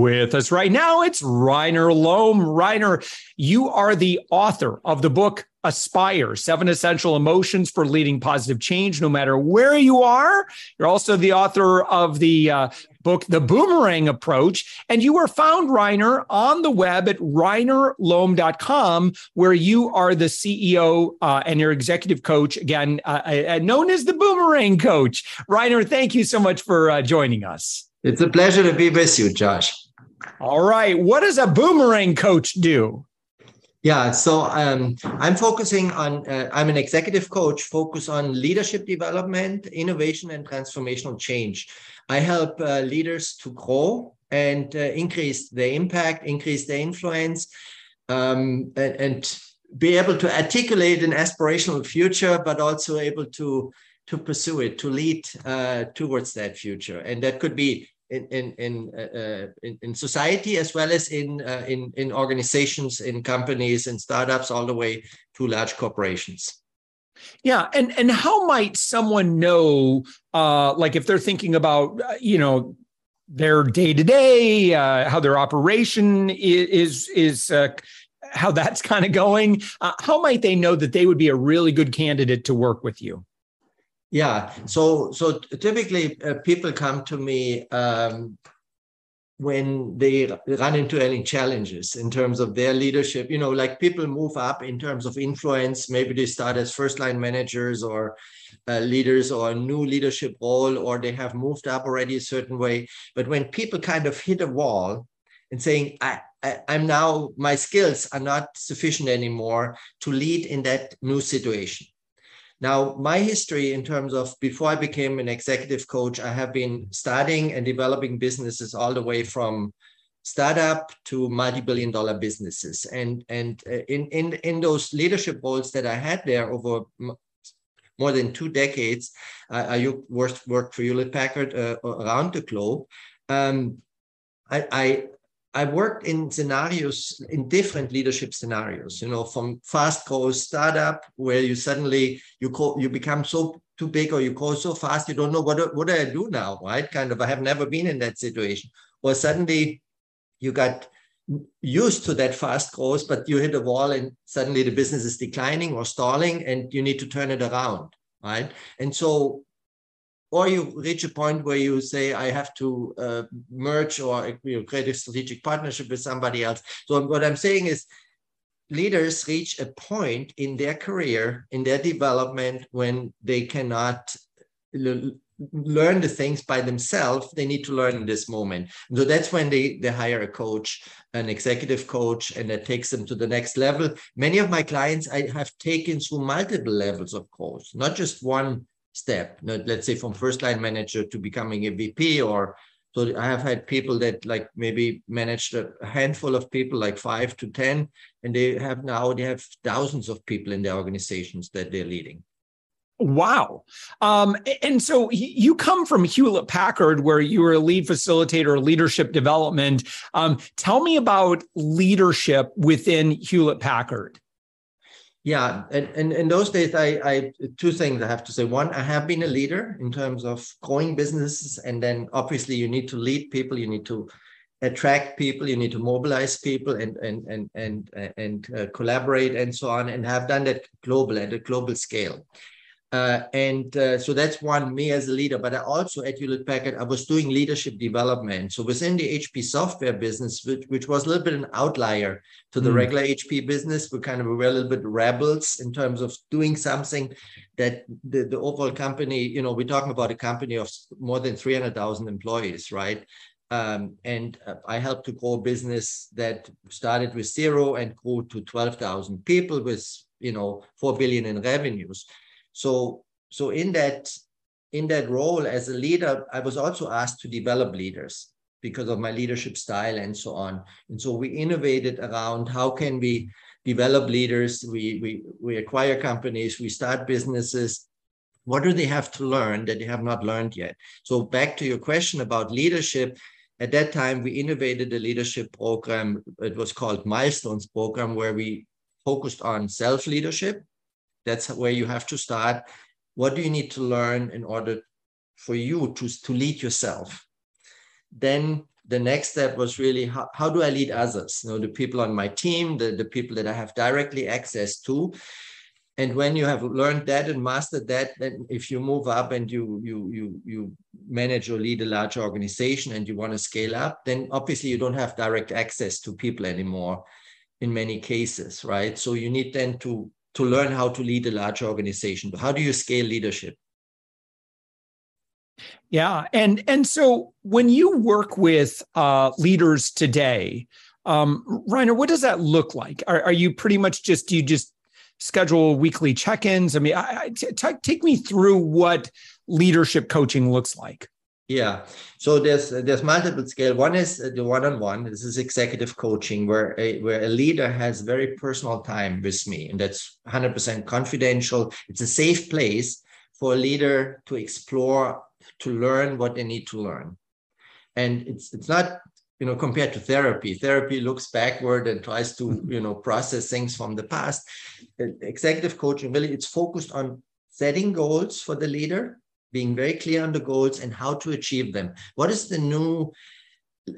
With us right now, it's Reiner Lomb. Reiner, you are the author of the book Aspire Seven Essential Emotions for Leading Positive Change, no matter where you are. You're also the author of the uh, book, The Boomerang Approach. And you are found, Reiner, on the web at reinerlomb.com, where you are the CEO uh, and your executive coach, again, uh, uh, known as the Boomerang Coach. Reiner, thank you so much for uh, joining us. It's a pleasure to be with you, Josh. All right. What does a boomerang coach do? Yeah, so um, I'm focusing on, uh, I'm an executive coach, focus on leadership development, innovation, and transformational change. I help uh, leaders to grow and uh, increase their impact, increase their influence, um, and, and, be able to articulate an aspirational future, but also able to to pursue it, to lead uh, towards that future. And that could be in in in, uh, uh, in, in society as well as in uh, in in organizations, in companies, and startups, all the way to large corporations. Yeah, and and how might someone know, uh, like if they're thinking about, uh, you know, their day to day, how their operation is is. Uh, how that's kind of going. Uh, how might they know that they would be a really good candidate to work with you? Yeah. So so typically uh, people come to me um, when they run into any challenges in terms of their leadership. You know, like people move up in terms of influence. Maybe they start as first line managers or uh, leaders or a new leadership role, or they have moved up already a certain way. But when people kind of hit a wall and saying, I, I, I'm now, my skills are not sufficient anymore to lead in that new situation now, my history in terms of before I became an executive coach, I have been starting and developing businesses all the way from startup to multi-billion dollar businesses. And, and uh, in, in, in those leadership roles that I had there over more than two decades, I worked, worked for Hewlett Packard uh, around the globe. Um, I, I, I worked in scenarios, in different leadership scenarios, you know, from fast growth startup where you suddenly, you call, you become so too big or you grow so fast, you don't know what, what do I do now, right? Kind of, I have never been in that situation. Or suddenly you got used to that fast growth, but you hit a wall and suddenly the business is declining or stalling and you need to turn it around, right? And so or you reach a point where you say i have to uh, merge or you know, create a strategic partnership with somebody else. So what i'm saying is leaders reach a point in their career in their development when they cannot learn the things by themselves they need to learn in this moment. And so that's when they, they hire a coach an executive coach and that takes them to the next level. Many of my clients i have taken through multiple levels of course not just one step let's say from first line manager to becoming a vp or so i have had people that like maybe managed a handful of people like five to ten and they have now they have thousands of people in their organizations that they're leading Wow. Um, and so you come from Hewlett Packard, where you were a lead facilitator, leadership development. Um, tell me about leadership within Hewlett Packard. Yeah, and, and in those days, I, I two things I have to say. One, I have been a leader in terms of growing businesses, and then obviously you need to lead people, you need to attract people, you need to mobilize people, and and and and and uh, collaborate and so on, and have done that global at a global scale. Uh, and uh, so that's one me as a leader. But I also at Hewlett Packard, I was doing leadership development. So within the HP software business, which, which was a little bit an outlier to the mm. regular HP business, we kind of were a little bit rebels in terms of doing something that the, the overall company, you know, we're talking about a company of more than 300,000 employees, right? Um, and uh, I helped to grow a business that started with zero and grew to 12,000 people with, you know, 4 billion in revenues. So, so in that, in that role as a leader, I was also asked to develop leaders because of my leadership style and so on. And so we innovated around how can we develop leaders, we, we, we acquire companies, we start businesses, what do they have to learn that they have not learned yet? So back to your question about leadership, at that time, we innovated a leadership program. It was called Milestones Program, where we focused on self leadership. That's where you have to start. What do you need to learn in order for you to, to lead yourself? Then the next step was really how, how do I lead others? You know, the people on my team, the, the people that I have directly access to and when you have learned that and mastered that then if you move up and you you you you manage or lead a large organization and you want to scale up then obviously you don't have direct access to people anymore in many cases right so you need then to to learn how to lead a large organization how do you scale leadership yeah and and so when you work with uh, leaders today um, Reiner, what does that look like? Are, are you pretty much just do you just schedule weekly check-ins? I mean, I, I, t- take me through what leadership coaching looks like. Yeah, so there's there's multiple scale. One is the one-on-one. This is executive coaching, where a where a leader has very personal time with me, and that's 100% confidential. It's a safe place for a leader to explore, to learn what they need to learn, and it's it's not you know compared to therapy therapy looks backward and tries to you know process things from the past executive coaching really it's focused on setting goals for the leader being very clear on the goals and how to achieve them what is the new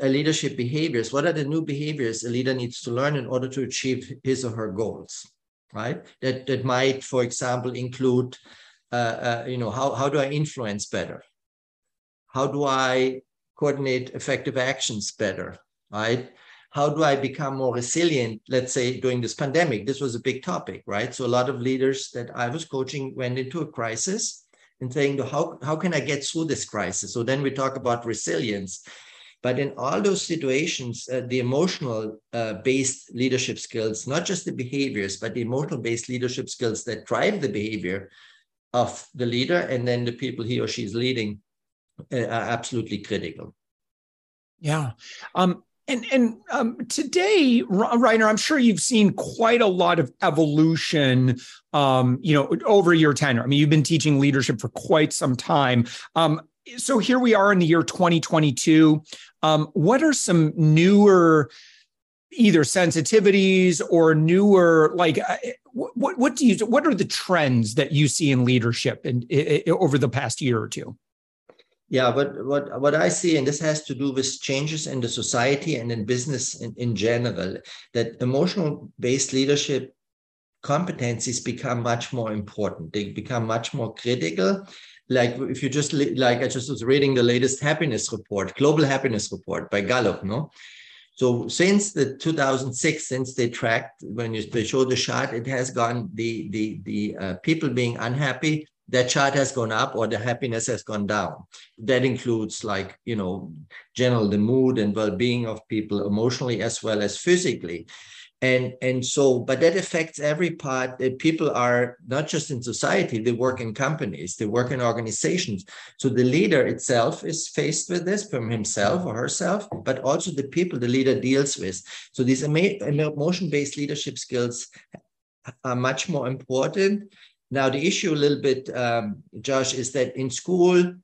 uh, leadership behaviors what are the new behaviors a leader needs to learn in order to achieve his or her goals right that that might for example include uh, uh, you know how, how do i influence better how do i coordinate effective actions better, right? How do I become more resilient? Let's say during this pandemic, this was a big topic, right? So a lot of leaders that I was coaching went into a crisis and saying, how, how can I get through this crisis? So then we talk about resilience. But in all those situations, uh, the emotional uh, based leadership skills, not just the behaviors, but the emotional based leadership skills that drive the behavior of the leader and then the people he or she is leading uh, are absolutely critical. Yeah. Um, and and um, today, Reiner, I'm sure you've seen quite a lot of evolution. Um, you know, over your tenure. I mean, you've been teaching leadership for quite some time. Um, so here we are in the year 2022. Um, what are some newer, either sensitivities or newer, like, uh, what what do you what are the trends that you see in leadership and over the past year or two? Yeah, but what what I see, and this has to do with changes in the society and in business in, in general, that emotional based leadership competencies become much more important. They become much more critical. Like if you just like I just was reading the latest happiness report, global happiness report by Gallup, no. So since the 2006, since they tracked when you, they show the chart, it has gone the the the uh, people being unhappy that chart has gone up or the happiness has gone down. That includes like, you know, general the mood and well-being of people emotionally as well as physically. And, and so, but that affects every part that people are not just in society, they work in companies, they work in organizations. So the leader itself is faced with this from himself or herself, but also the people the leader deals with. So these emotion-based leadership skills are much more important now, the issue a little bit, um, Josh, is that in school,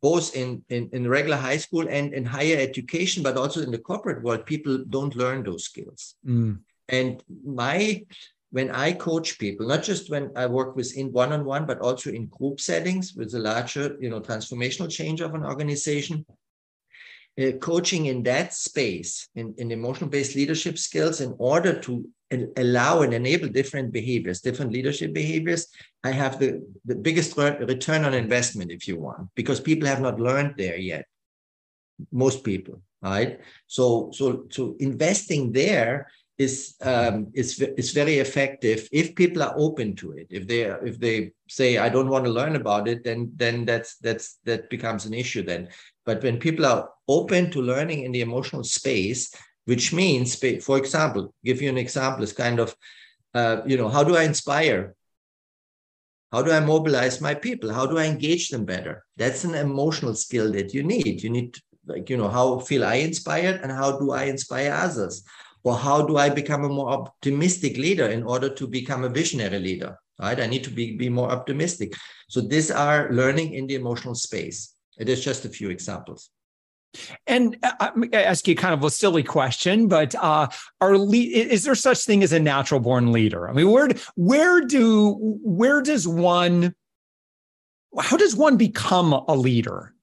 both in, in, in regular high school and in higher education, but also in the corporate world, people don't learn those skills. Mm. And my when I coach people, not just when I work with in one-on-one, but also in group settings with a larger, you know, transformational change of an organization, uh, coaching in that space, in, in emotional-based leadership skills, in order to allow and enable different behaviors, different leadership behaviors, I have the, the biggest return on investment, if you want, because people have not learned there yet. Most people, right? So, so, so investing there is um, is is very effective if people are open to it. If they if they say I don't want to learn about it, then then that's that's that becomes an issue then. But when people are open to learning in the emotional space, which means, for example, give you an example, is kind of, uh, you know, how do I inspire? How do I mobilize my people? How do I engage them better? That's an emotional skill that you need. You need, like, you know, how feel I inspired and how do I inspire others? Or how do I become a more optimistic leader in order to become a visionary leader? Right? I need to be, be more optimistic. So these are learning in the emotional space. It is just a few examples. And uh, I'm ask you kind of a silly question, but uh, are le- is there such thing as a natural born leader? I mean, where where do where does one how does one become a leader?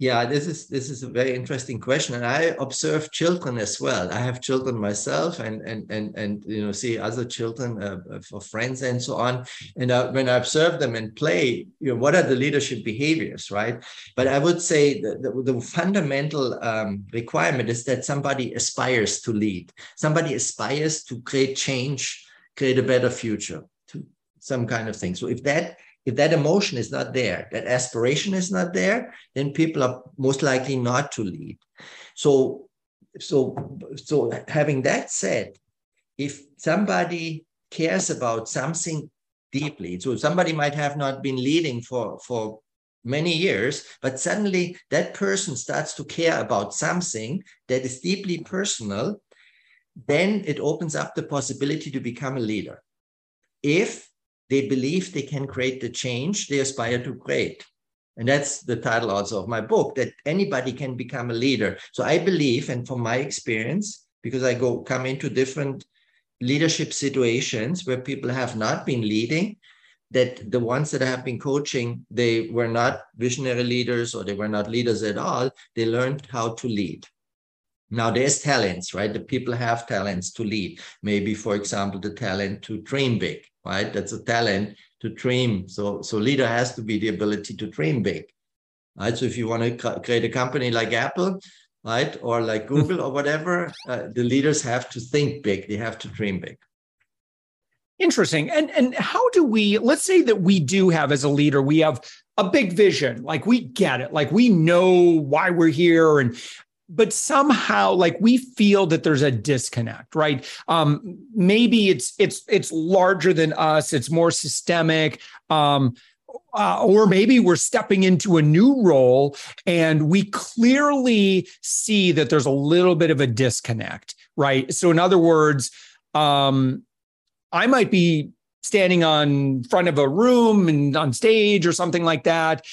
Yeah, this is this is a very interesting question, and I observe children as well. I have children myself, and and and and you know see other children uh, uh, for friends and so on. And uh, when I observe them and play, you know, what are the leadership behaviors, right? But I would say the, the, the fundamental um, requirement is that somebody aspires to lead. Somebody aspires to create change, create a better future, to some kind of thing. So if that if that emotion is not there, that aspiration is not there, then people are most likely not to lead. So, so, so having that said, if somebody cares about something deeply, so somebody might have not been leading for, for many years, but suddenly that person starts to care about something that is deeply personal, then it opens up the possibility to become a leader. If they believe they can create the change they aspire to create. And that's the title also of my book that anybody can become a leader. So I believe, and from my experience, because I go come into different leadership situations where people have not been leading, that the ones that I have been coaching, they were not visionary leaders or they were not leaders at all. They learned how to lead. Now there's talents, right? The people have talents to lead. Maybe, for example, the talent to dream big, right? That's a talent to dream. So, so leader has to be the ability to dream big, right? So if you want to create a company like Apple, right, or like hmm. Google or whatever, uh, the leaders have to think big. They have to dream big. Interesting. And and how do we? Let's say that we do have as a leader, we have a big vision. Like we get it. Like we know why we're here, and but somehow like we feel that there's a disconnect right? Um maybe it's it's it's larger than us it's more systemic um uh, or maybe we're stepping into a new role and we clearly see that there's a little bit of a disconnect right? So in other words um i might be standing on front of a room and on stage or something like that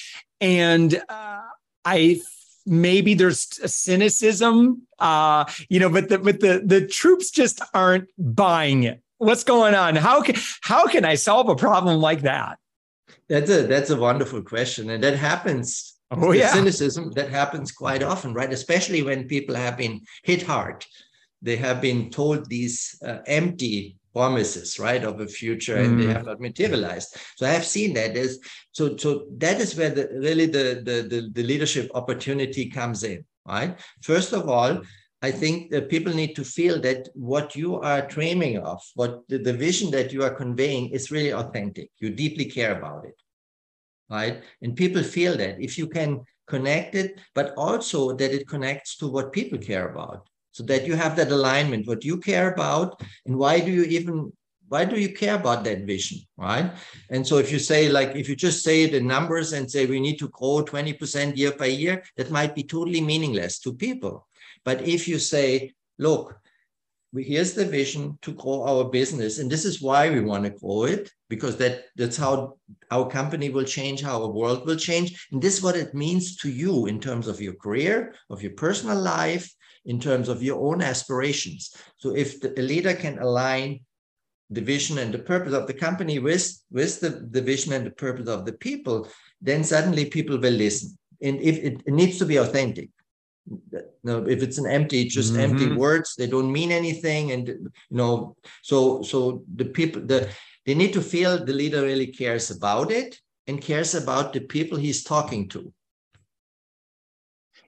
and uh, i maybe there's a cynicism uh you know but the but the the troops just aren't buying it. What's going on? How can how can i solve a problem like that? That's a that's a wonderful question and that happens oh yeah. cynicism that happens quite often right? Especially when people have been hit hard. They have been told these uh, empty promises, right, of a future, and mm. they have not materialized. So I have seen that. Is so so that is where the really the, the the the leadership opportunity comes in, right? First of all. I think that people need to feel that what you are dreaming of, what the, the vision that you are conveying is really authentic. You deeply care about it, right? And people feel that if you can connect it, but also that it connects to what people care about so that you have that alignment what you care about and why do you even why do you care about that vision right? And so if you say like if you just say the numbers and say we need to grow 20% year by year that might be totally meaningless to people. But if you say look here's the vision to grow our business and this is why we want to grow it because that that's how our company will change how our world will change. And this is what it means to you in terms of your career of your personal life in terms of your own aspirations. So if the, leader can align the vision and the purpose of the company with, with the, the vision and the purpose of the people, then suddenly people will listen. And if it, it needs to be authentic. no, if it's an empty, just mm-hmm. empty words, they don't mean anything. And you know, so so the people the they need to feel the leader really cares about it and cares about the people he's talking to.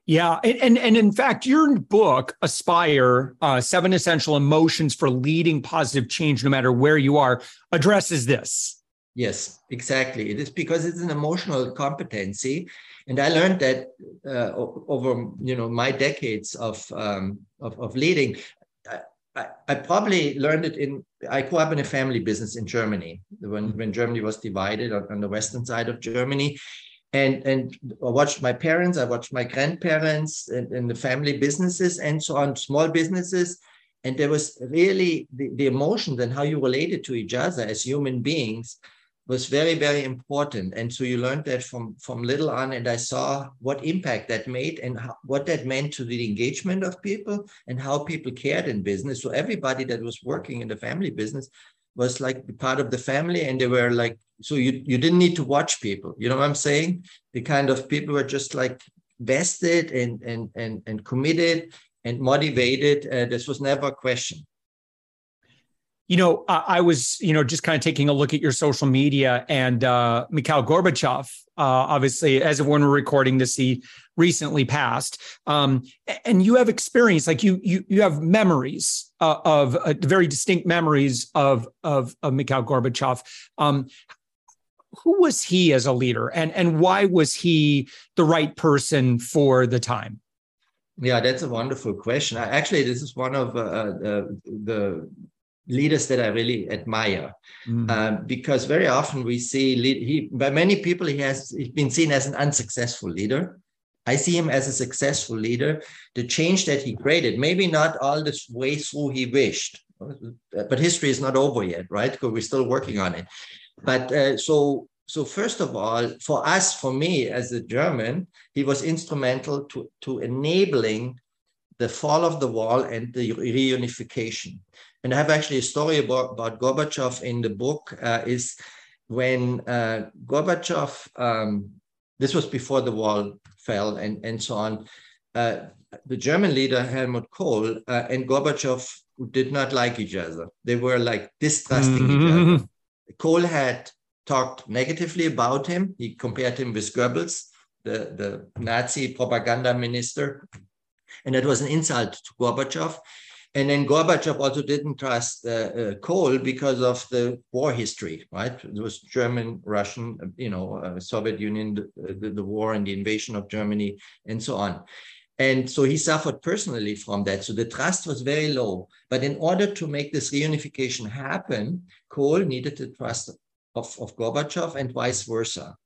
Yeah, and and, and in fact, your book, Aspire: uh, Seven Essential Emotions for Leading Positive Change, no matter where you are, addresses this. Yes, exactly. It is because it's an emotional competency, and I learned that uh, over you know my decades of um, of, of leading. I, probably learned it in. I grew up in a family business in Germany when when Germany was divided on the western side of Germany, and and I watched my parents, I watched my grandparents, and, and the family businesses and so on, small businesses, and there was really the, the emotions and how you related to each other as human beings was very very important. And so you learned that from from little on and i saw what impact that made and how, what that meant to the engagement of people and how people cared in business. So everybody that was working in the family business was like part of the family and they were like so you you didn't need to watch people. You know what i'm saying? The kind of people were just like vested and and and, and committed and motivated. Uh, this was never a question. You know, I, I was, you know, just kind of taking a look at your social media and uh, Mikhail Gorbachev, uh, obviously, as of when we're recording this, he recently passed. Um, and you have experience, like you, you, you have memories uh, of uh, very distinct memories of, of, of Mikhail Gorbachev. Um, who was he as a leader and, and why was he the right person for the time? Yeah, that's a wonderful question. Actually, this is one of uh, uh, the leaders that I really admire, mm. uh, because very often we see lead, he by many people he has he's been seen as an unsuccessful leader. I see him as a successful leader. The change that he created, maybe not all the way through he wished, but history is not over yet, right? Because we're still working on it. But uh, so so first of all, for us, for me as a German, he was instrumental to to enabling the fall of the wall and the reunification. And I have actually a story about, about Gorbachev in the book, uh, is when uh, Gorbachev, um, this was before the wall fell and, and so on, uh, the German leader Helmut Kohl uh, and Gorbachev did not like each other. They were like distrusting mm-hmm. each other. Kohl had talked negatively about him. He compared him with Goebbels, the, the Nazi propaganda minister. And that was an insult to Gorbachev. And then Gorbachev also didn't trust uh, uh, Kohl because of the war history, right? It was German, Russian, you know, uh, Soviet Union, the, the, the, war and the invasion of Germany, and so on. And so he suffered personally from that. So the trust was very low. But in order to make this reunification happen, Kohl needed the trust of, of Gorbachev and vice versa.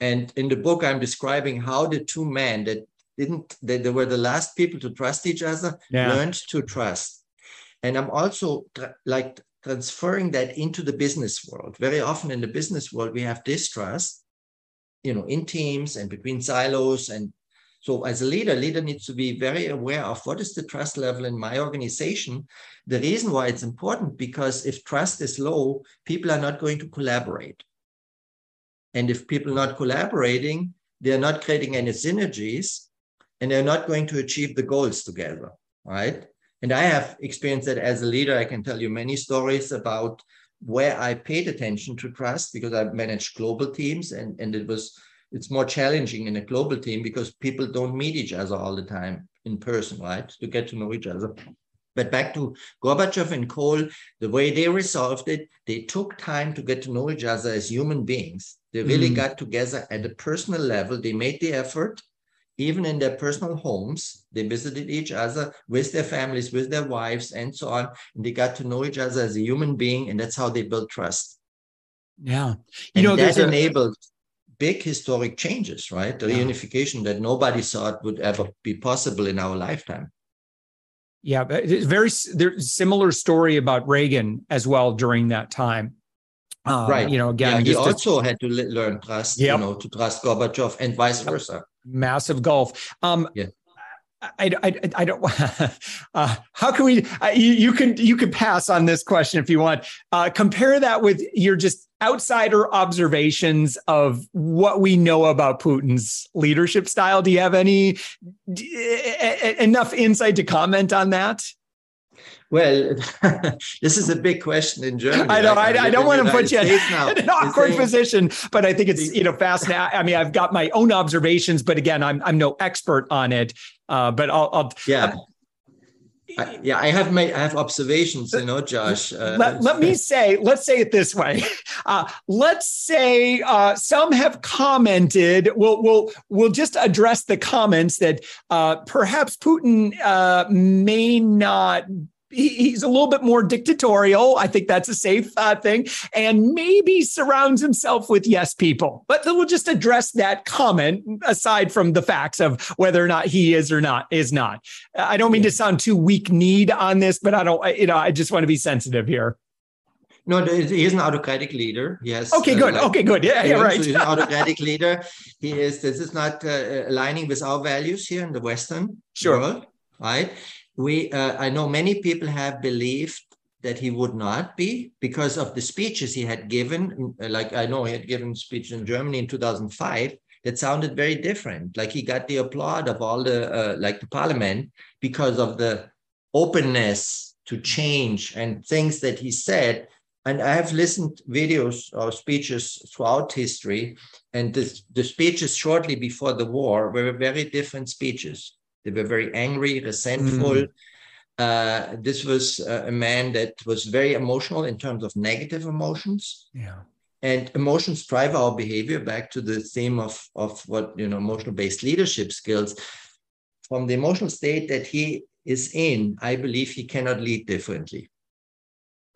And in the book, I'm describing how the two men that didn't they, they were the last people to trust each other yeah. learned to trust. And i'm also tra- like transferring that into the business world. Very often in the business world we have distrust you know in teams and between silos. And so as a leader leader needs to be very aware of what is the trust level in my organization. The reason why it's important because if trust is low people are not going to collaborate. And if people are not collaborating they're not creating any synergies and they're not going to achieve the goals together, right? And I have experienced that as a leader. I can tell you many stories about where I paid attention to trust because I managed global teams and, and it was it's more challenging in a global team because people don't meet each other all the time in person, right? To get to know each other. But back to Gorbachev and Kohl, the way they resolved it, they took time to get to know each other as human beings. They really mm. got together at a personal level. They made the effort even in their personal homes, they visited each other with their families, with their wives, and so on. And they got to know each other as a human being, and that's how they built trust. Yeah, you and know that enabled big historic changes, right? The yeah. reunification that nobody thought would ever be possible in our lifetime. Yeah, it's very there's similar story about Reagan as well during that time. Um, right. You know, again, yeah, he also had to learn trust. Yep. You know, to trust Gorbachev and vice versa massive gulf. Um, yeah. I, I, I don't. Uh, how can we? Uh, you, you can you can pass on this question if you want. Uh, compare that with your just outsider observations of what we know about Putin's leadership style. Do you have any enough insight to comment on that? Well, this is a big question in Germany. I know. I, I, I don't want to put you in an awkward position, but I think it's you know fascinating. I mean, I've got my own observations, but again, I'm I'm no expert on it. Uh, but I'll, I'll yeah. I, yeah, I have my I have observations, you know, Josh. Uh, let, let me say, let's say it this way. Uh, let's say uh, some have commented. We'll we'll we'll just address the comments that uh, perhaps Putin uh, may not he's a little bit more dictatorial. I think that's a safe uh, thing, and maybe surrounds himself with yes people. But we'll just address that comment aside from the facts of whether or not he is or not is not. I don't mean to sound too weak kneed on this, but I don't. You know, I just want to be sensitive here. No, he is an autocratic leader. Yes. Okay, good. Uh, like, okay, good. Yeah, yeah, right. So he's an autocratic leader. He is. This is not uh, aligning with our values here in the Western sure. world, right? We uh, i know many people have believed that he would not be because of the speeches he had given like i know he had given speech in germany in 2005 that sounded very different. Like he got the applaud of all the uh, like the parliament because of the openness to change and things that he said. And i have listened videos or speeches throughout history and the speeches shortly before the war were very different speeches they were very angry, resentful. Mm. Uh, this was a man that was very emotional in terms of negative emotions. Yeah. And emotions drive our behavior back to the theme of, of what, you know, emotional based leadership skills. From the emotional state that he is in, I believe he cannot lead differently.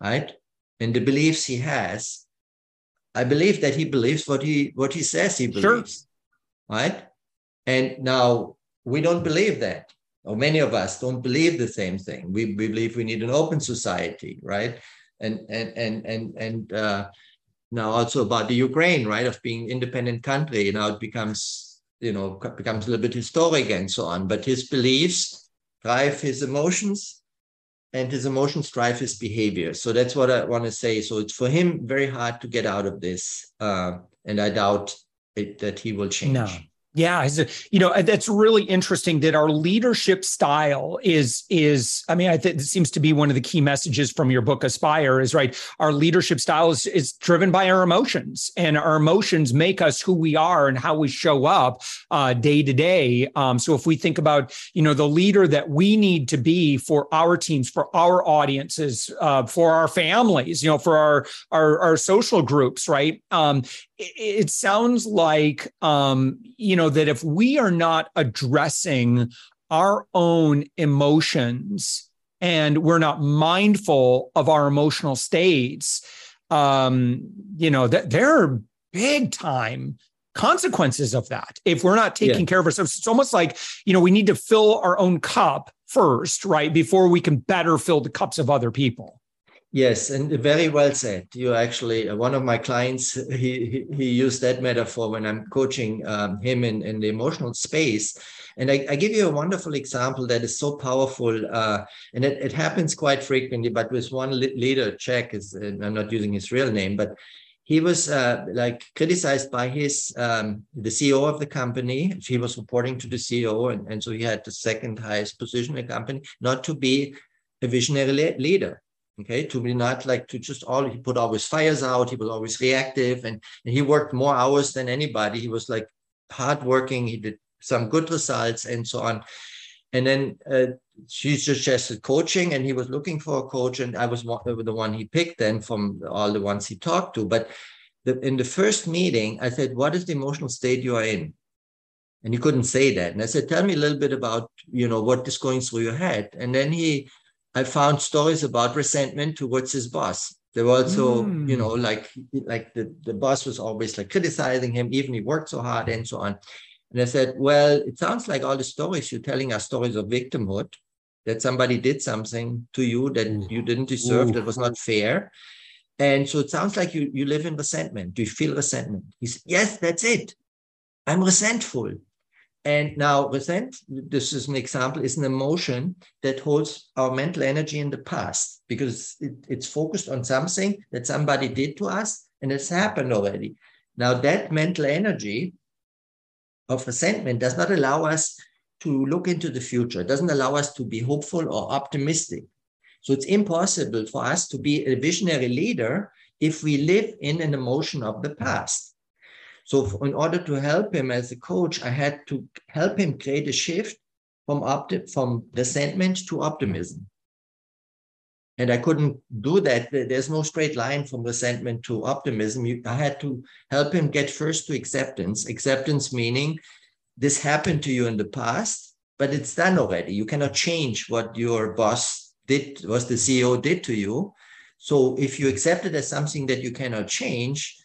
Right? And the beliefs he has, I believe that he believes what he what he says he believes. Sure. Right? And now we don't believe that. Or many of us don't believe the same thing. We, we believe we need an open society right? And and and and and uh, now also about the ukraine right? Of being independent country. Now it becomes you know becomes a little bit historic and so on. But his beliefs drive his emotions and his emotions drive his behavior. So that's what i want to say. So it's for him very hard to get out of this uh, and i doubt it, that he will change. No yeah, you know that's really interesting. That our leadership style is is. I mean, I think it seems to be one of the key messages from your book, Aspire. Is right. Our leadership style is is driven by our emotions, and our emotions make us who we are and how we show up uh, day to day. Um, so if we think about you know the leader that we need to be for our teams, for our audiences, uh, for our families, you know, for our our, our social groups, right? Um, it sounds like um, you know that if we are not addressing our own emotions and we're not mindful of our emotional states um, you know that there are big time consequences of that if we're not taking yeah. care of ourselves it's almost like you know we need to fill our own cup first right before we can better fill the cups of other people Yes, and very well said. You actually, uh, one of my clients, he, he, used that metaphor when I'm coaching um, him in, in the emotional space. And I, I, give you a wonderful example that is so powerful. Uh, and it, it, happens quite frequently, but with one leader, Czech, is, I'm not using his real name, but he was uh, like criticized by his um, the CEO of the company. He was reporting to the CEO, and, and so he had the second highest position in the company, not to be a visionary leader okay to be not like to just all he put always fires out he was always reactive and, and he worked more hours than anybody. He was like hardworking he did some good results and so on. And then uh, she suggested coaching and he was looking for a coach and i was one, the one he picked then from all the ones he talked to. But the, in the first meeting i said what is the emotional state you are in? And he couldn't say that. And i said tell me a little bit about you know what is going through your head. And then he I found stories about resentment towards his boss. There were also, mm. you know, like like the, the boss was always like criticizing him, even he worked so hard and so on. And I said, well, it sounds like all the stories you're telling are stories of victimhood, that somebody did something to you that Ooh. you didn't deserve, Ooh. that was not fair. And so it sounds like you, you live in resentment. Do you feel resentment? He said, yes, that's it. I'm resentful. And now resent, this is an example, is an emotion that holds our mental energy in the past because it, it's focused on something that somebody did to us and it's happened already. Now that mental energy of resentment does not allow us to look into the future. It doesn't allow us to be hopeful or optimistic. So it's impossible for us to be a visionary leader if we live in an emotion of the past. So in order to help him as a coach, I had to help him create a shift from opti- from resentment to optimism. And I couldn't do that. There's no straight line from resentment to optimism. You, I had to help him get first to acceptance. Acceptance meaning this happened to you in the past, but it's done already. You cannot change what your boss did, what the CEO did to you. So if you accept it as something that you cannot change,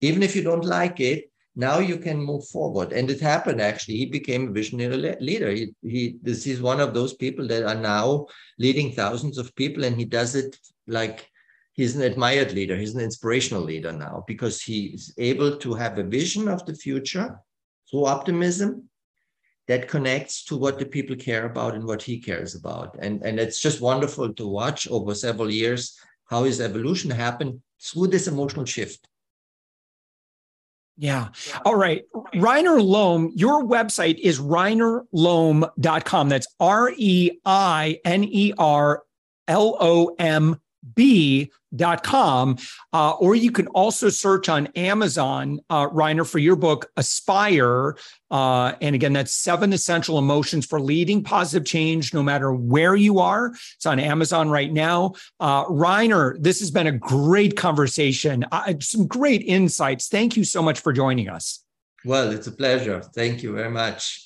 even if you don't like it, now you can move forward. And it happened actually. He became a visionary leader. He, he this is one of those people that are now leading thousands of people, and he does it like he's an admired leader. He's an inspirational leader now because he is able to have a vision of the future through optimism that connects to what the people care about and what he cares about. And, and it's just wonderful to watch over several years how his evolution happened through this emotional shift. Yeah. All right. Reiner Lomb, your website is reinerlomb.com. That's R E I N E R L O M b.com. Uh, or you can also search on Amazon, uh, Reiner, for your book, Aspire. Uh, and again, that's seven essential emotions for leading positive change, no matter where you are. It's on Amazon right now. Uh, Reiner, this has been a great conversation, uh, some great insights. Thank you so much for joining us. Well, it's a pleasure. Thank you very much.